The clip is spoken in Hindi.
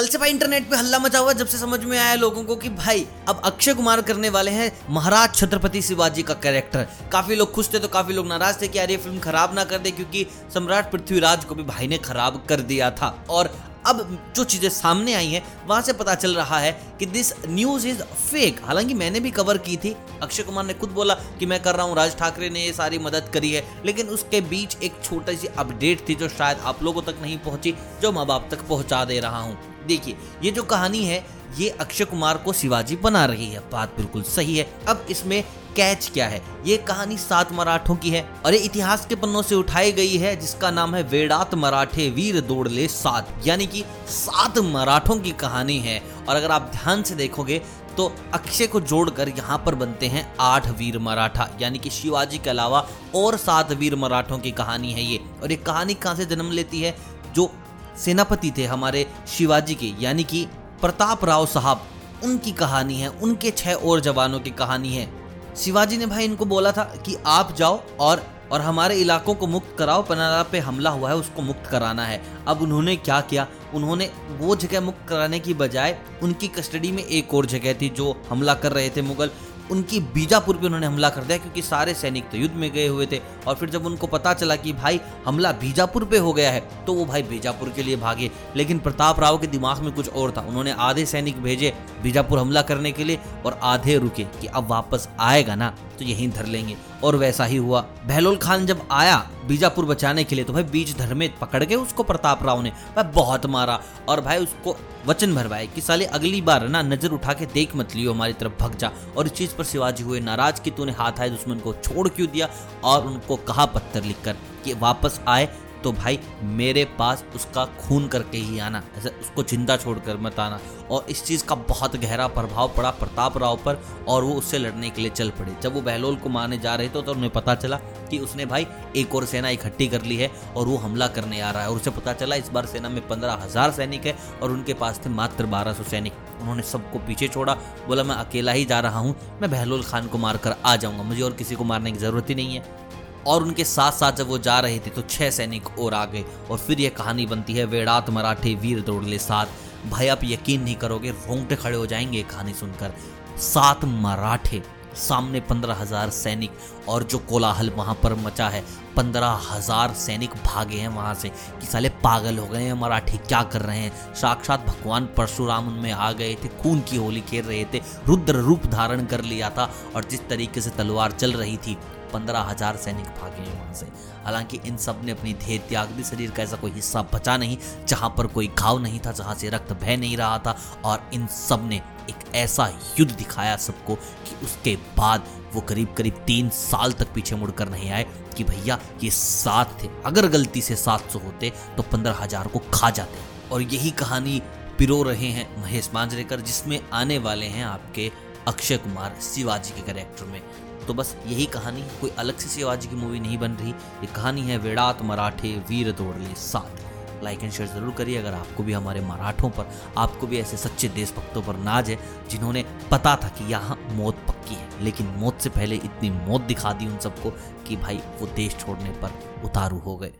कल से भाई इंटरनेट पे हल्ला मचा हुआ जब से समझ में आया लोगों को कि भाई, अब अक्षय कुमार करने वाले हैं महाराज छत्रपति शिवाजी का कैरेक्टर काफ़ी लोग खुश थे तो काफ़ी लोग नाराज़ थे कि यार ये फ़िल्म खराब ना कर दे, क्योंकि सम्राट पृथ्वीराज को भी भाई ने खराब कर दिया था। और अब जो चीज़ें सामने आई हैं, वहाँ से पता चल रहा है कि दिस न्यूज़ इज़ फेक हालाँकि मैंने भी कवर की थी। अक्षय कुमार ने खुद बोला कि मैं कर रहा हूँ, राज ठाकरे ने ये सारी मदद करी है। लेकिन उसके बीच एक छोटी सी अपडेट थी जो शायद आप लोगों तक नहीं पहुँची, जो माँ बाप तक पहुँचा दे रहा हूँ। देखिए, ये जो कहानी है ये अक्षय कुमार को शिवाजी बना रही है। बात बिल्कुल सही है। अब इसमें कैच क्या है? ये कहानी सात मराठों की है और ये इतिहास के पन्नों से उठाई गई है, जिसका नाम है वेड़ात मराठे वीर दौड़ले सात। यानी कि सात मराठों की कहानी है। और अगर आप ध्यान से देखोगे तो अक्षय को जोड़कर यहाँ पर बनते हैं आठ वीर मराठा। यानी कि शिवाजी के अलावा और सात वीर मराठों की कहानी है ये। और ये कहानी कहाँ से जन्म लेती है? जो सेनापति थे हमारे शिवाजी के। यानी कि प्रताप राव साहब, उनकी कहानी है, उनके छह और जवानों की कहानी है। शिवाजी ने भाई इनको बोला था कि आप जाओ और और हमारे इलाकों को मुक्त कराओ, पनारा पे हमला हुआ है, उसको मुक्त कराना है। अब उन्होंने क्या किया? उन्होंने वो जगह मुक्त कराने की बजाय उनकी कस्टडी में एक और जगह थी जो हमला कर रहे थे मुगल। उनकी बीजापुर पे उन्होंने हमला कर दिया क्योंकि सारे सैनिक तो युद्ध में गए हुए थे। और फिर जब उनको पता चला कि भाई हमला बीजापुर पे हो गया है तो वो भाई बीजापुर के लिए भागे। लेकिन प्रताप राव के दिमाग में कुछ और था। उन्होंने आधे सैनिक भेजे बीजापुर हमला करने के लिए और आधे रुके कि अब वापस आएगा ना तो यहीं धर लेंगे। और वैसा ही हुआ। बहलोल खान जब आया बीजापुर बचाने के लिए तो भाई बीज धर में पकड़ के उसको प्रताप राव ने भाई बहुत मारा। और भाई उसको वचन भरवाए कि साले, अगली बार ना नज़र उठा के देख मत लियो, हमारी तरफ़ भग जा। और इस चीज़ पर शिवाजी हुए नाराज़ कि तूने हाथ आए, दुश्मन को छोड़ क्यों दिया? और उनको कहा पत्थर लिखकर कि वापस आए तो भाई मेरे पास उसका खून करके ही आना, ऐसे उसको ज़िंदा छोड़कर मत आना। और इस चीज़ का बहुत गहरा प्रभाव पड़ा प्रताप राव पर, और वो उससे लड़ने के लिए चल पड़े। जब वो बहलोल को मारने जा रहे थे तो उन्हें पता चला कि उसने भाई एक और सेना इकट्ठी कर ली है, और वो हमला करने आ रहा है। और उसे पता चला इस बार सेना में पंद्रह हज़ार सैनिक है, और उनके पास थे मात्र बारह सौ सैनिक। उन्होंने सबको पीछे छोड़ा, बोला, मैं अकेला ही जा रहा हूँ, मैं बहलोल खान को मारकर आ जाऊँगा, मुझे और किसी को मारने की ज़रूरत ही नहीं है। और उनके साथ साथ जब वो जा रहे थे तो छह सैनिक और आ गए और फिर यह कहानी बनती है वेड़ात मराठे वीर दौड़ले साथ। भाई, आप यकीन नहीं करोगे, रोंगटे खड़े हो जाएँगे कहानी सुनकर। सात मराठे, सामने पंद्रह हज़ार सैनिक और जो कोलाहल वहाँ पर मचा है, पंद्रह हज़ार सैनिक भागे हैं वहाँ से कि साले पागल हो गए हैं मराठी, क्या कर रहे हैं? साक्षात भगवान परशुराम उनमें आ गए थे, खून की होली खेल रहे थे, रुद्र रूप धारण कर लिया था और जिस तरीके से तलवार चल रही थी पंद्रह हज़ार सैनिक भागे हैं वहाँ से। हालाँकि इन सबने अपनी धैर्य त्याग दी, शरीर का ऐसा कोई हिस्सा बचा नहीं, जहाँ पर कोई घाव नहीं था, जहाँ से रक्त बह नहीं रहा था, और इन सबने एक ऐसा युद्ध दिखाया सबको कि उसके बाद वो करीब करीब तीन साल तक पीछे मुड़कर नहीं आए, कि भैया, ये सात थे। अगर गलती से सात सौ होते तो पंद्रह हज़ार को खा जाते। और यही कहानी पिरो रहे हैं महेश मांजरेकर, जिसमें आने वाले हैं आपके अक्षय कुमार शिवाजी के कैरेक्टर में। तो बस यही कहानी कोई अलग से शिवाजी की मूवी नहीं बन रही। ये कहानी है वेड़ात मराठे वीर दौड़ले साथ। लाइक एंड शेयर ज़रूर करिए अगर आपको भी हमारे मराठों पर, आपको भी ऐसे सच्चे देशभक्तों पर नाज है, जिन्होंने पता था कि यहाँ मौत पक्की है। लेकिन मौत से पहले इतनी मौत दिखा दी उन सबको कि भाई वो देश छोड़ने पर उतारू हो गए।